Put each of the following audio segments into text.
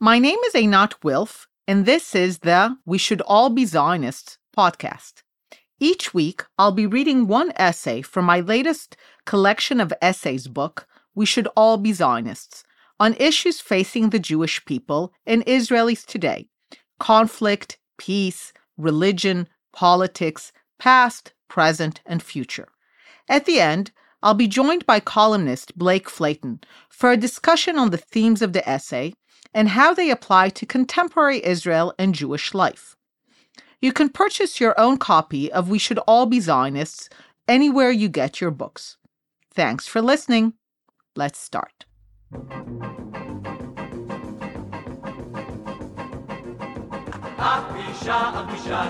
My name is Einat Wilf, and this is the We Should All Be Zionists podcast. Each week, I'll be reading one essay from my latest collection of essays book, We Should All Be Zionists, on issues facing the Jewish people and Israelis today conflict, peace, religion, politics, past, present, and future. At the end, I'll be joined by columnist Blake Flayton for a discussion on the themes of the essay and how they apply to contemporary Israel and Jewish life. You can purchase your own copy of We Should All Be Zionists anywhere you get your books. Thanks for listening. Let's start.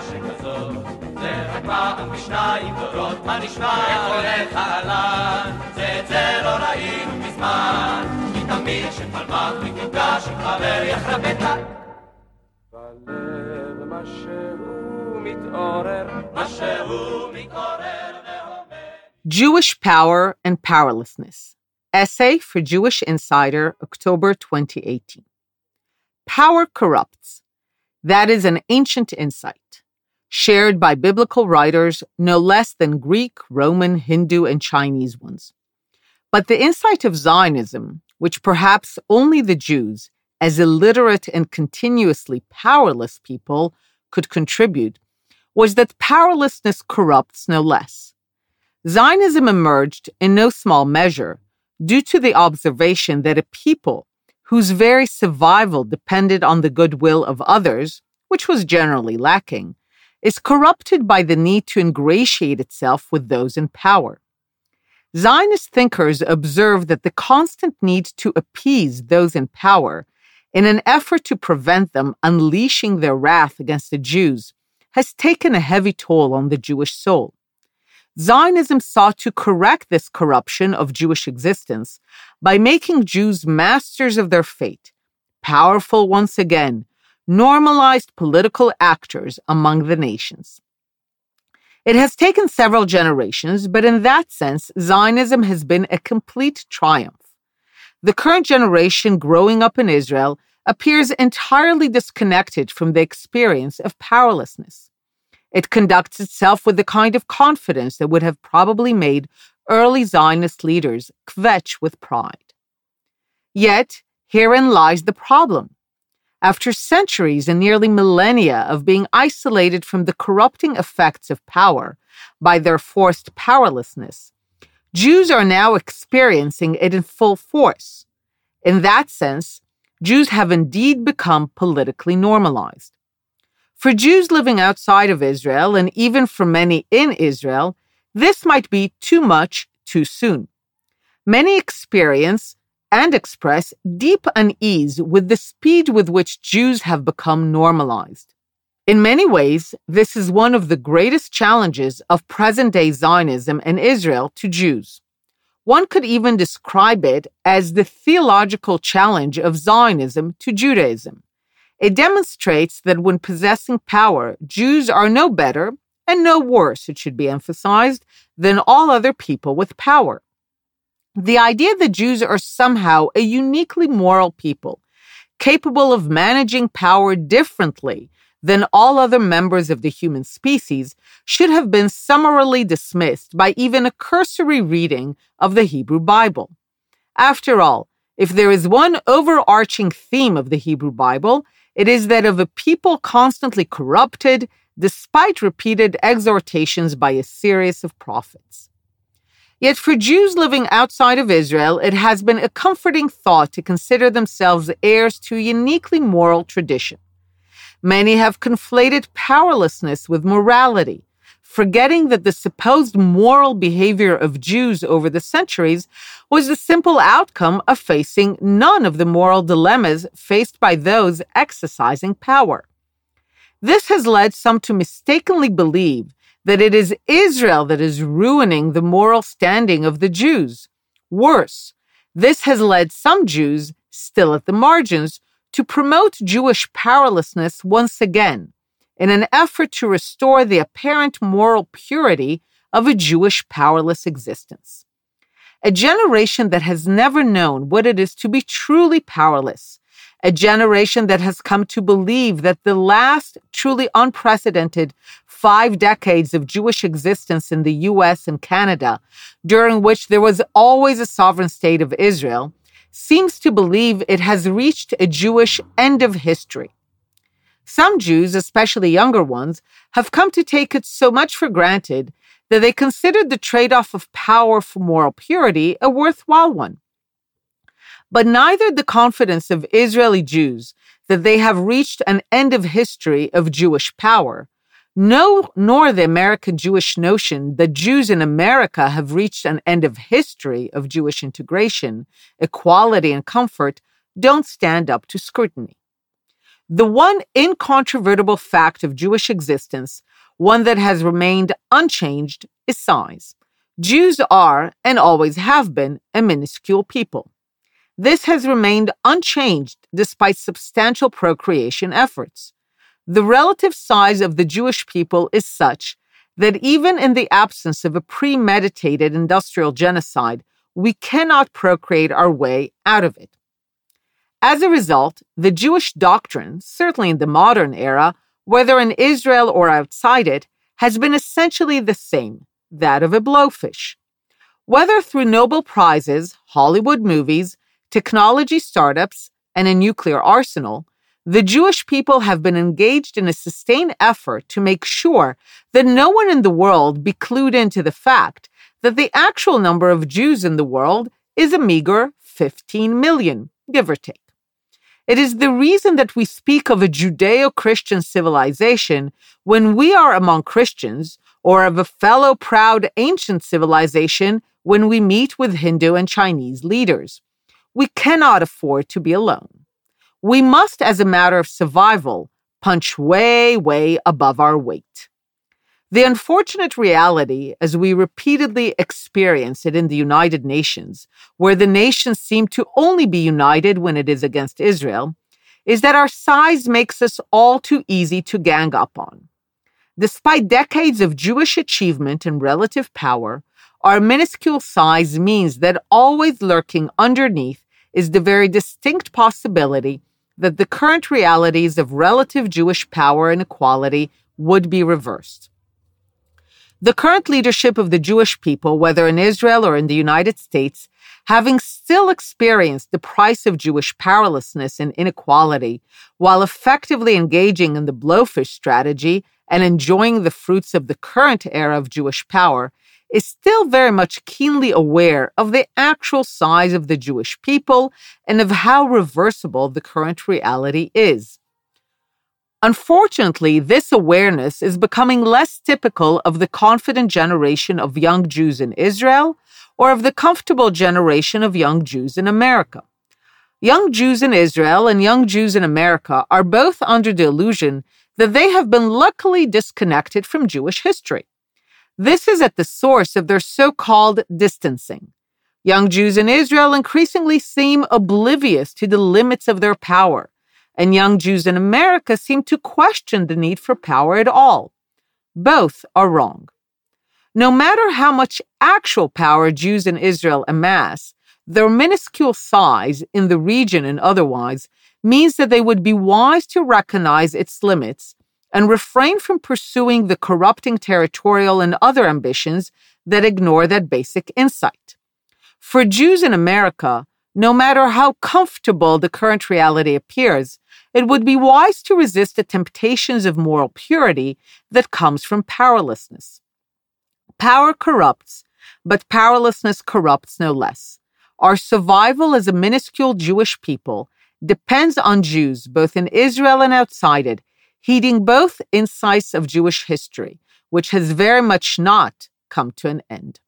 שכזאת, זה רק פעם בשניים דורות, מה נשמע? איך הולך העלן? זה את זה לא ראינו מזמן, כי תמיד שפלמח מקוגש עם חבר יחרבט בלב משהו מתעורר, משהו מתעורר Jewish Power and Powerlessness. Essay for Jewish Insider, October 2018. Power corrupts. That is an ancient insight, shared by biblical writers no less than Greek, Roman, Hindu, and Chinese ones. But the insight of Zionism, which perhaps only the Jews, as illiterate and continuously powerless people, could contribute, was that powerlessness corrupts no less. Zionism emerged in no small measure due to the observation that a people whose very survival depended on the goodwill of others, which was generally lacking, is corrupted by the need to ingratiate itself with those in power. Zionist thinkers observe that the constant need to appease those in power in an effort to prevent them unleashing their wrath against the Jews has taken a heavy toll on the Jewish soul. Zionism sought to correct this corruption of Jewish existence by making Jews masters of their fate, powerful once again, normalized political actors among the nations. It has taken several generations, but in that sense, Zionism has been a complete triumph. The current generation growing up in Israel appears entirely disconnected from the experience of powerlessness. It conducts itself with the kind of confidence that would have probably made early Zionist leaders kvetch with pride. Yet, herein lies the problem. After centuries and nearly millennia of being isolated from the corrupting effects of power by their forced powerlessness, Jews are now experiencing it in full force. In that sense, Jews have indeed become politically normalized. For Jews living outside of Israel, and even for many in Israel, this might be too much too soon. Many experience and express deep unease with the speed with which Jews have become normalized. In many ways, this is one of the greatest challenges of present day Zionism and Israel to Jews. One could even describe it as the theological challenge of Zionism to Judaism. It demonstrates that when possessing power, Jews are no better and no worse, it should be emphasized, than all other people with power. The idea that Jews are somehow a uniquely moral people, capable of managing power differently than all other members of the human species, should have been summarily dismissed by even a cursory reading of the Hebrew Bible. After all, if there is one overarching theme of the Hebrew Bible, it is that of a people constantly corrupted, despite repeated exhortations by a series of prophets. Yet for Jews living outside of Israel, it has been a comforting thought to consider themselves heirs to a uniquely moral tradition. Many have conflated powerlessness with morality, forgetting that the supposed moral behavior of Jews over the centuries was the simple outcome of facing none of the moral dilemmas faced by those exercising power. This has led some to mistakenly believe that it is Israel that is ruining the moral standing of the Jews. Worse, this has led some Jews, still at the margins, to promote Jewish powerlessness once again in an effort to restore the apparent moral purity of a Jewish powerless existence. A generation that has never known what it is to be truly powerless a generation that has come to believe that the last truly unprecedented five decades of Jewish existence in the US and Canada, during which there was always a sovereign state of Israel, seems to believe it has reached a Jewish end of history. Some Jews, especially younger ones, have come to take it so much for granted that they considered the trade off of power for moral purity a worthwhile one. But neither the confidence of Israeli Jews that they have reached an end of history of Jewish power, no, nor the American Jewish notion that Jews in America have reached an end of history of Jewish integration, equality, and comfort don't stand up to scrutiny. The one incontrovertible fact of Jewish existence, one that has remained unchanged, is size. Jews are, and always have been, a minuscule people. This has remained unchanged despite substantial procreation efforts. The relative size of the Jewish people is such that even in the absence of a premeditated industrial genocide, we cannot procreate our way out of it. As a result, the Jewish doctrine, certainly in the modern era, whether in Israel or outside it, has been essentially the same that of a blowfish. Whether through Nobel Prizes, Hollywood movies, technology startups, and a nuclear arsenal, the Jewish people have been engaged in a sustained effort to make sure that no one in the world be clued into the fact that the actual number of Jews in the world is a meager 15 million, give or take. It is the reason that we speak of a Judeo Christian civilization when we are among Christians, or of a fellow proud ancient civilization when we meet with Hindu and Chinese leaders. We cannot afford to be alone. We must, as a matter of survival, punch way, way above our weight. The unfortunate reality, as we repeatedly experience it in the United Nations, where the nations seem to only be united when it is against Israel, is that our size makes us all too easy to gang up on. Despite decades of Jewish achievement and relative power, our minuscule size means that always lurking underneath is the very distinct possibility that the current realities of relative Jewish power and equality would be reversed. The current leadership of the Jewish people, whether in Israel or in the United States, having still experienced the price of Jewish powerlessness and inequality, while effectively engaging in the blowfish strategy and enjoying the fruits of the current era of Jewish power, is still very much keenly aware of the actual size of the Jewish people and of how reversible the current reality is. Unfortunately, this awareness is becoming less typical of the confident generation of young Jews in Israel or of the comfortable generation of young Jews in America. Young Jews in Israel and young Jews in America are both under the illusion that they have been luckily disconnected from Jewish history. This is at the source of their so called distancing. Young Jews in Israel increasingly seem oblivious to the limits of their power, and young Jews in America seem to question the need for power at all. Both are wrong. No matter how much actual power Jews in Israel amass, their minuscule size in the region and otherwise means that they would be wise to recognize its limits and refrain from pursuing the corrupting territorial and other ambitions that ignore that basic insight. For Jews in America, no matter how comfortable the current reality appears, it would be wise to resist the temptations of moral purity that comes from powerlessness. Power corrupts, but powerlessness corrupts no less. Our survival as a minuscule Jewish people depends on Jews, both in Israel and outside it, heeding both insights of Jewish history, which has very much not come to an end.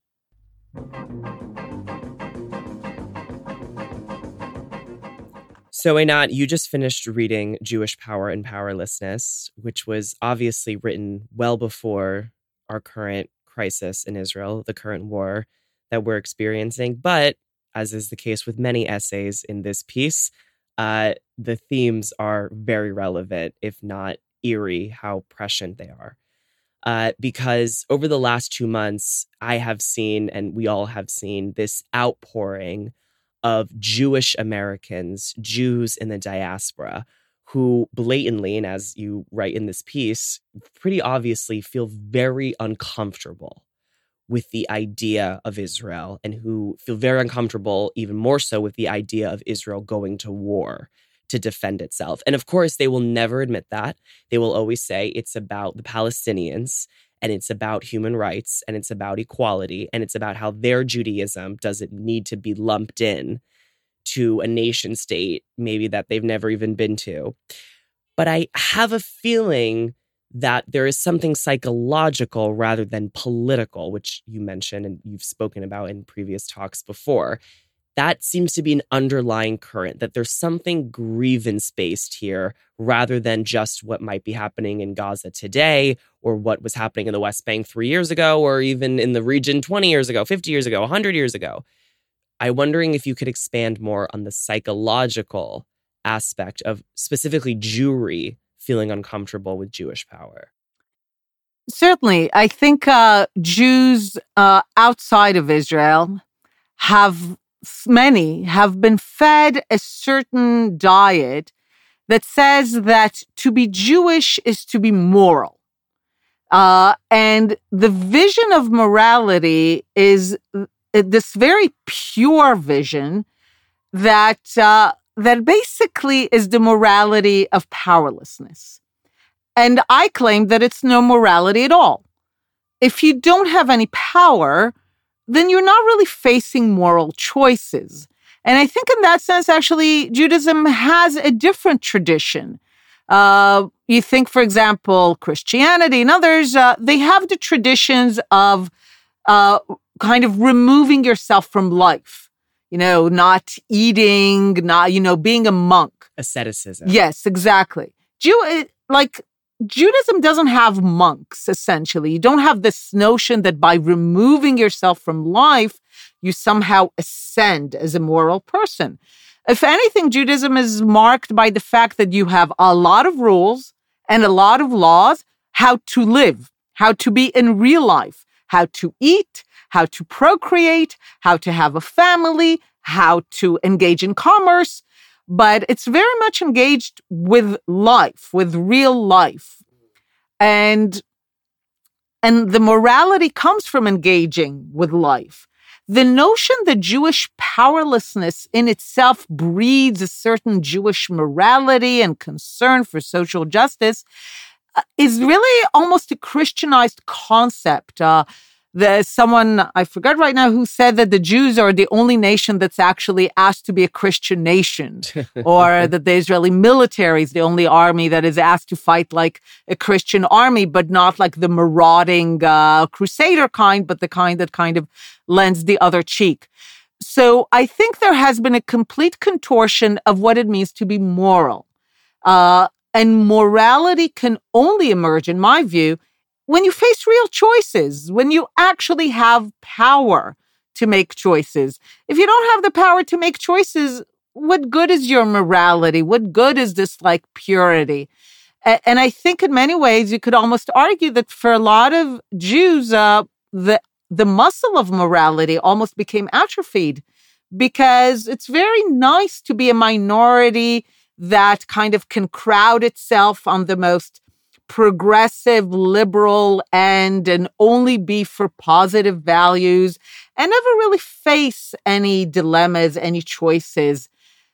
So, Einat, you just finished reading Jewish Power and Powerlessness, which was obviously written well before our current crisis in Israel, the current war that we're experiencing. But as is the case with many essays in this piece, uh, the themes are very relevant, if not eerie, how prescient they are. Uh, because over the last two months, I have seen, and we all have seen, this outpouring of Jewish Americans, Jews in the diaspora, who blatantly, and as you write in this piece, pretty obviously feel very uncomfortable with the idea of Israel and who feel very uncomfortable, even more so, with the idea of Israel going to war to defend itself. And of course, they will never admit that. They will always say it's about the Palestinians and it's about human rights and it's about equality and it's about how their Judaism doesn't need to be lumped in to a nation state, maybe that they've never even been to. But I have a feeling that there is something psychological rather than political, which you mentioned and you've spoken about in previous talks before. That seems to be an underlying current, that there's something grievance based here rather than just what might be happening in Gaza today or what was happening in the West Bank three years ago or even in the region 20 years ago, 50 years ago, 100 years ago. I'm wondering if you could expand more on the psychological aspect of specifically Jewry feeling uncomfortable with Jewish power? Certainly. I think uh, Jews uh, outside of Israel have, many have been fed a certain diet that says that to be Jewish is to be moral. Uh, and the vision of morality is uh, this very pure vision that uh, that basically is the morality of powerlessness. And I claim that it's no morality at all. If you don't have any power, then you're not really facing moral choices. And I think in that sense, actually, Judaism has a different tradition. Uh, you think, for example, Christianity and others, uh, they have the traditions of uh, kind of removing yourself from life you know, not eating, not, you know, being a monk. Asceticism. Yes, exactly. Jew, eh, like, Judaism doesn't have monks, essentially. You don't have this notion that by removing yourself from life, you somehow ascend as a moral person. If anything, Judaism is marked by the fact that you have a lot of rules and a lot of laws how to live, how to be in real life, how to eat, how to procreate, how to have a family, how to engage in commerce. But it's very much engaged with life, with real life. And, and the morality comes from engaging with life. The notion that Jewish powerlessness in itself breeds a certain Jewish morality and concern for social justice uh, is really almost a Christianized concept. Uh, there's someone, I forgot right now, who said that the Jews are the only nation that's actually asked to be a Christian nation, or that the Israeli military is the only army that is asked to fight like a Christian army, but not like the marauding uh, crusader kind, but the kind that kind of lends the other cheek. So I think there has been a complete contortion of what it means to be moral. Uh, and morality can only emerge, in my view, when you face real choices, when you actually have power to make choices. If you don't have the power to make choices, what good is your morality? What good is this like purity? And I think in many ways you could almost argue that for a lot of Jews, uh, the the muscle of morality almost became atrophied because it's very nice to be a minority that kind of can crowd itself on the most progressive liberal end and only be for positive values and never really face any dilemmas, any choices.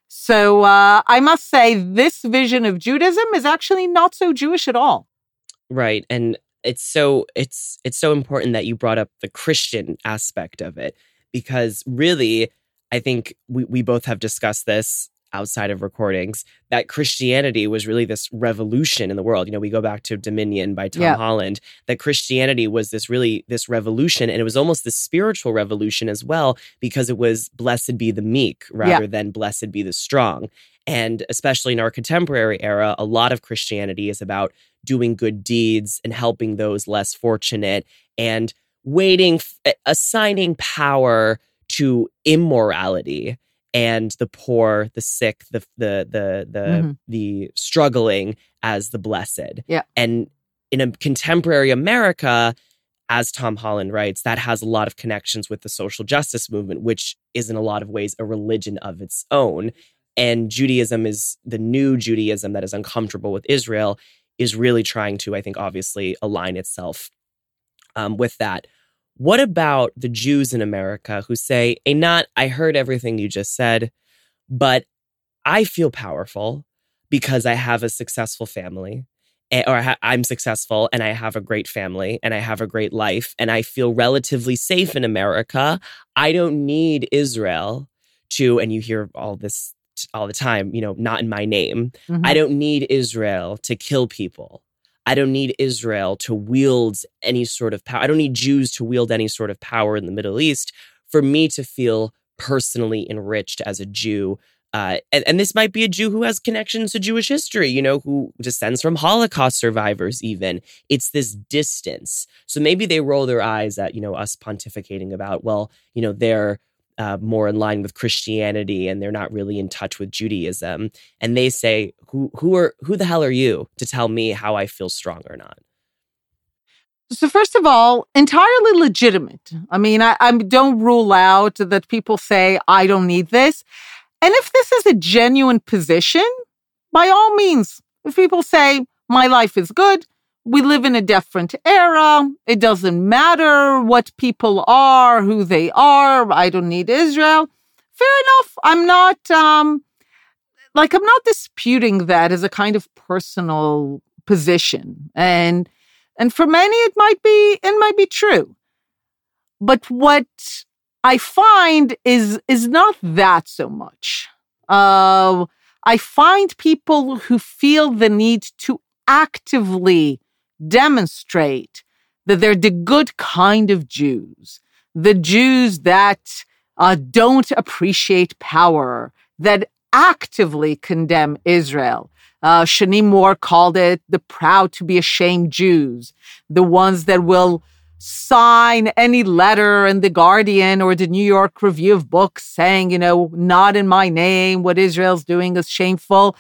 So uh, I must say, this vision of Judaism is actually not so Jewish at all. Right, and it's so it's it's so important that you brought up the Christian aspect of it because really, I think we we both have discussed this outside of recordings that Christianity was really this revolution in the world. You know, we go back to Dominion by Tom yeah. Holland, that Christianity was this really this revolution and it was almost this spiritual revolution as well because it was blessed be the meek rather yeah. than blessed be the strong. And especially in our contemporary era, a lot of Christianity is about doing good deeds and helping those less fortunate and waiting eh, assigning power to immorality and the poor, the sick, the the the the mm-hmm. the struggling as the blessed. Yeah. And in a contemporary America, as Tom Holland writes, that has a lot of connections with the social justice movement, which is in a lot of ways a religion of its own. And Judaism is the new Judaism that is uncomfortable with Israel, is really trying to, I think, obviously align itself um, with that. What about the Jews in America who say, Einat, I heard everything you just said, but I feel powerful because I have a successful family or I'm successful and I have a great family and I have a great life and I feel relatively safe in America. I don't need Israel to, and you hear all this all the time, you know, not in my name. Mm-hmm. I don't need Israel to kill people. I don't need Israel to wield any sort of power. I don't need Jews to wield any sort of power in the Middle East for me to feel personally enriched as a Jew uh, and, and, this might be a Jew who has connections to Jewish history, you know, who descends from Holocaust survivors, even. It's this distance. So maybe they roll their eyes at, you know, us pontificating about, well, you know, they're uh, more in line with Christianity and they're not really in touch with Judaism. And they say, who, who are, who the hell are you to tell me how I feel strong or not? So, first of all, entirely legitimate. I mean, I, I don't rule out that people say, I don't need this. And if this is a genuine position, by all means, if people say, my life is good, we live in a different era, it doesn't matter what people are, who they are, I don't need Israel. Fair enough. I'm not, um, like, I'm not disputing that as a kind of personal position. And, and for many, it might be, it might be true. But what I find is is not that so much. Uh, I find people who feel the need to actively demonstrate that they're the good kind of Jews, the Jews that uh, don't appreciate power, that actively condemn Israel. Uh, Shany Mor called it the proud to be ashamed Jews, the ones that will sign any letter in the Guardian or the New York Review of Books saying, you know, not in my name, what Israel's doing is shameful.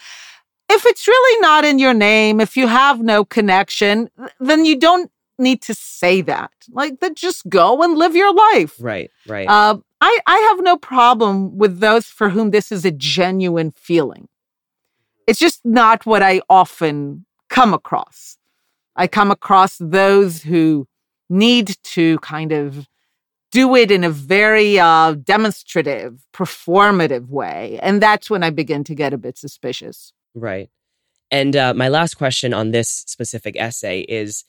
If it's really not in your name, if you have no connection, then you don't need to say that. Like, then just go and live your life. Right, right. Uh, I, I have no problem with those for whom this is a genuine feeling. It's just not what I often come across. I come across those who need to kind of do it in a very uh, demonstrative, performative way. And that's when I begin to get a bit suspicious. Right. And uh, my last question on this specific essay is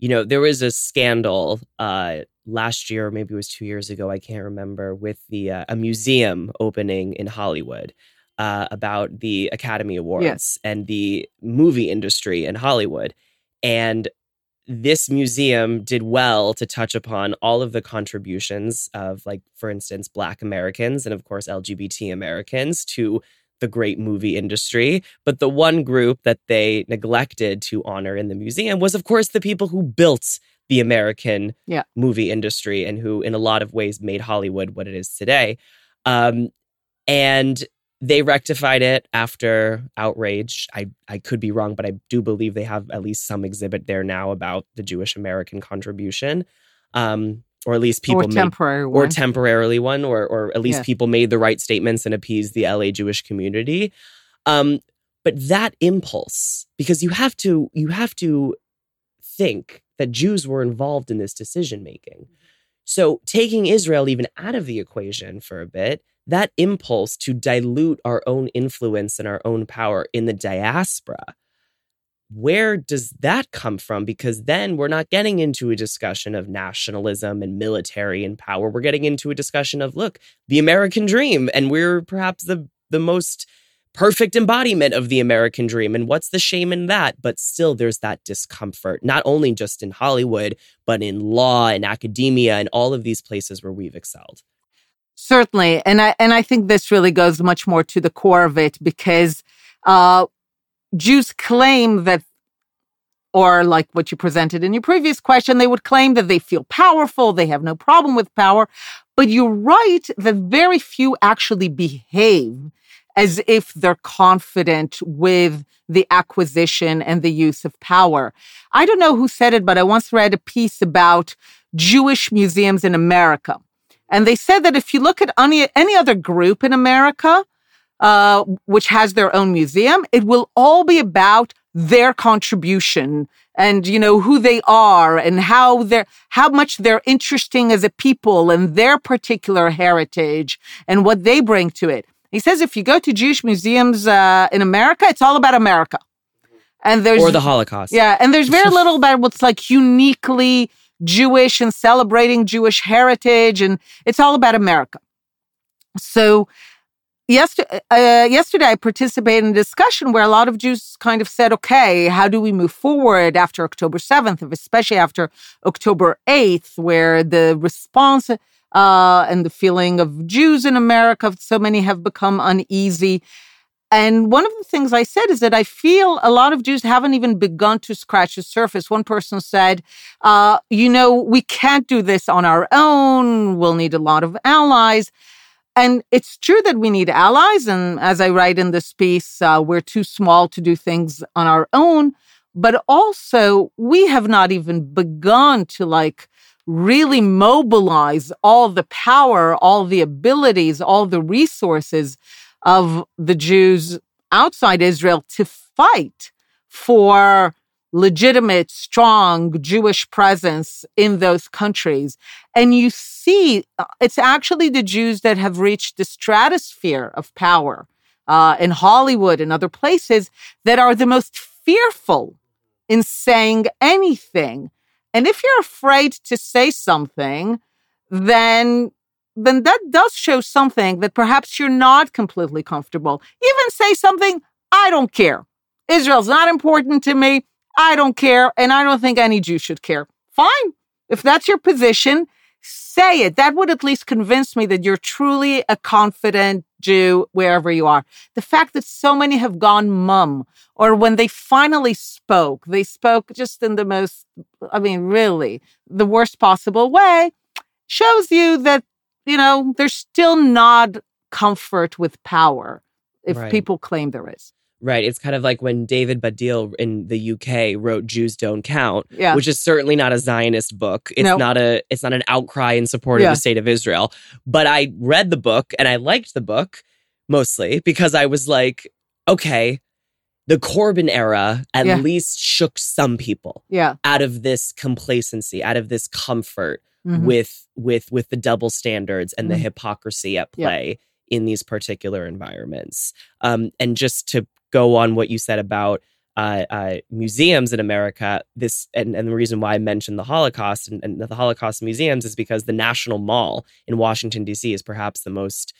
you know, there was a scandal uh, last year, maybe it was two years ago, I can't remember, with the uh, a museum opening in Hollywood. Uh, about the Academy Awards yes. and the movie industry in Hollywood. And this museum did well to touch upon all of the contributions of, like, for instance, Black Americans and, of course, LGBT Americans to the great movie industry. But the one group that they neglected to honor in the museum was, of course, the people who built the American yeah. movie industry and who, in a lot of ways, made Hollywood what it is today. Um, and they rectified it after outrage. I, I could be wrong, but I do believe they have at least some exhibit there now about the Jewish American contribution. Um, or at least people or temporary made, or temporarily one, or or at least yeah. people made the right statements and appeased the LA Jewish community. Um, but that impulse, because you have to you have to think that Jews were involved in this decision making. So taking Israel even out of the equation for a bit, that impulse to dilute our own influence and our own power in the diaspora, where does that come from? Because then we're not getting into a discussion of nationalism and military and power. We're getting into a discussion of, look, the American dream. And we're perhaps the, the most perfect embodiment of the American dream. And what's the shame in that? But still, there's that discomfort, not only just in Hollywood, but in law and academia and all of these places where we've excelled. Certainly, and I and I think this really goes much more to the core of it because uh, Jews claim that, or like what you presented in your previous question, they would claim that they feel powerful, they have no problem with power. But you're right that very few actually behave as if they're confident with the acquisition and the use of power. I don't know who said it, but I once read a piece about Jewish museums in America. And they said that if you look at any, any other group in America, uh, which has their own museum, it will all be about their contribution and you know who they are and how they're how much they're interesting as a people and their particular heritage and what they bring to it. He says if you go to Jewish museums uh, in America, it's all about America. And there's or the Holocaust. Yeah, and there's very little about what's like uniquely Jewish and celebrating Jewish heritage, and it's all about America. So, yesterday, uh, yesterday I participated in a discussion where a lot of Jews kind of said, "Okay, how do we move forward after October seventh, especially after October eighth, where the response." Uh, and the feeling of Jews in America, so many have become uneasy. And one of the things I said is that I feel a lot of Jews haven't even begun to scratch the surface. One person said, uh, you know, we can't do this on our own. We'll need a lot of allies. And it's true that we need allies. And as I write in this piece, uh, we're too small to do things on our own. But also, we have not even begun to like really mobilize all the power, all the abilities, all the resources of the Jews outside Israel to fight for legitimate, strong Jewish presence in those countries. And you see, uh, it's actually the Jews that have reached the stratosphere of power uh, in Hollywood and other places that are the most fearful in saying anything. And if you're afraid to say something, then then that does show something that perhaps you're not completely comfortable. Even say something, I don't care. Israel's not important to me. I don't care. And I don't think any Jew should care. Fine. If that's your position, say it. That would at least convince me that you're truly a confident Jew wherever you are. The fact that so many have gone mum, or when they finally spoke, they spoke just in the most, I mean, really, the worst possible way, shows you that you know, there's still not comfort with power if right. people claim there is. Right. It's kind of like when David Baddiel in the UK wrote Jews Don't Count, yeah. which is certainly not a Zionist book. It's not a it's not an outcry in support yeah. of the state of Israel. But I read the book and I liked the book mostly because I was like, okay, the Corbyn era at yeah. least shook some people yeah. out of this complacency, out of this comfort mm-hmm. with with with the double standards and mm-hmm. the hypocrisy at play in these particular environments. Um, and just to go on what you said about uh, uh, museums in America, this and, and the reason why I mentioned the Holocaust and, and the Holocaust museums is because the National Mall in Washington D.C. is perhaps the most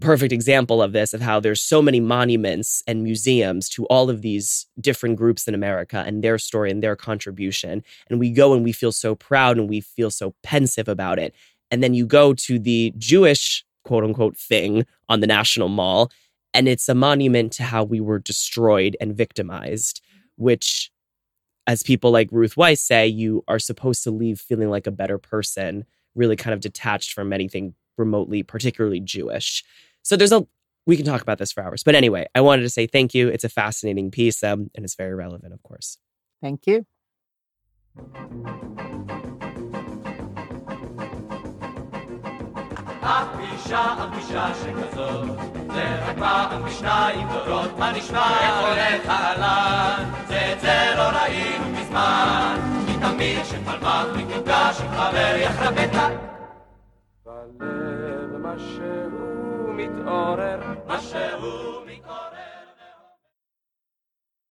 perfect example of this of how there's so many monuments and museums to all of these different groups in America and their story and their contribution and we go and we feel so proud and we feel so pensive about it and then you go to the Jewish quote unquote thing on the National Mall and it's a monument to how we were destroyed and victimized which as people like Ruth Wisse say you are supposed to leave feeling like a better person really kind of detached from anything remotely particularly Jewish so there's a we can talk about this for hours. But anyway, I wanted to say thank you. It's a fascinating piece, um, and it's very relevant, of course. Thank you. אף פגישה, אף פגישה שכזאת, זה רק פעם בשניים דורות, מה נשמע? איך הולך אהלן? זה את זה לא ראינו מזמן, כי תמיד כשפלמח מפגש עם חבר יחד ביתה. בלב מה שהוא מתעורר, מה שהוא מתעורר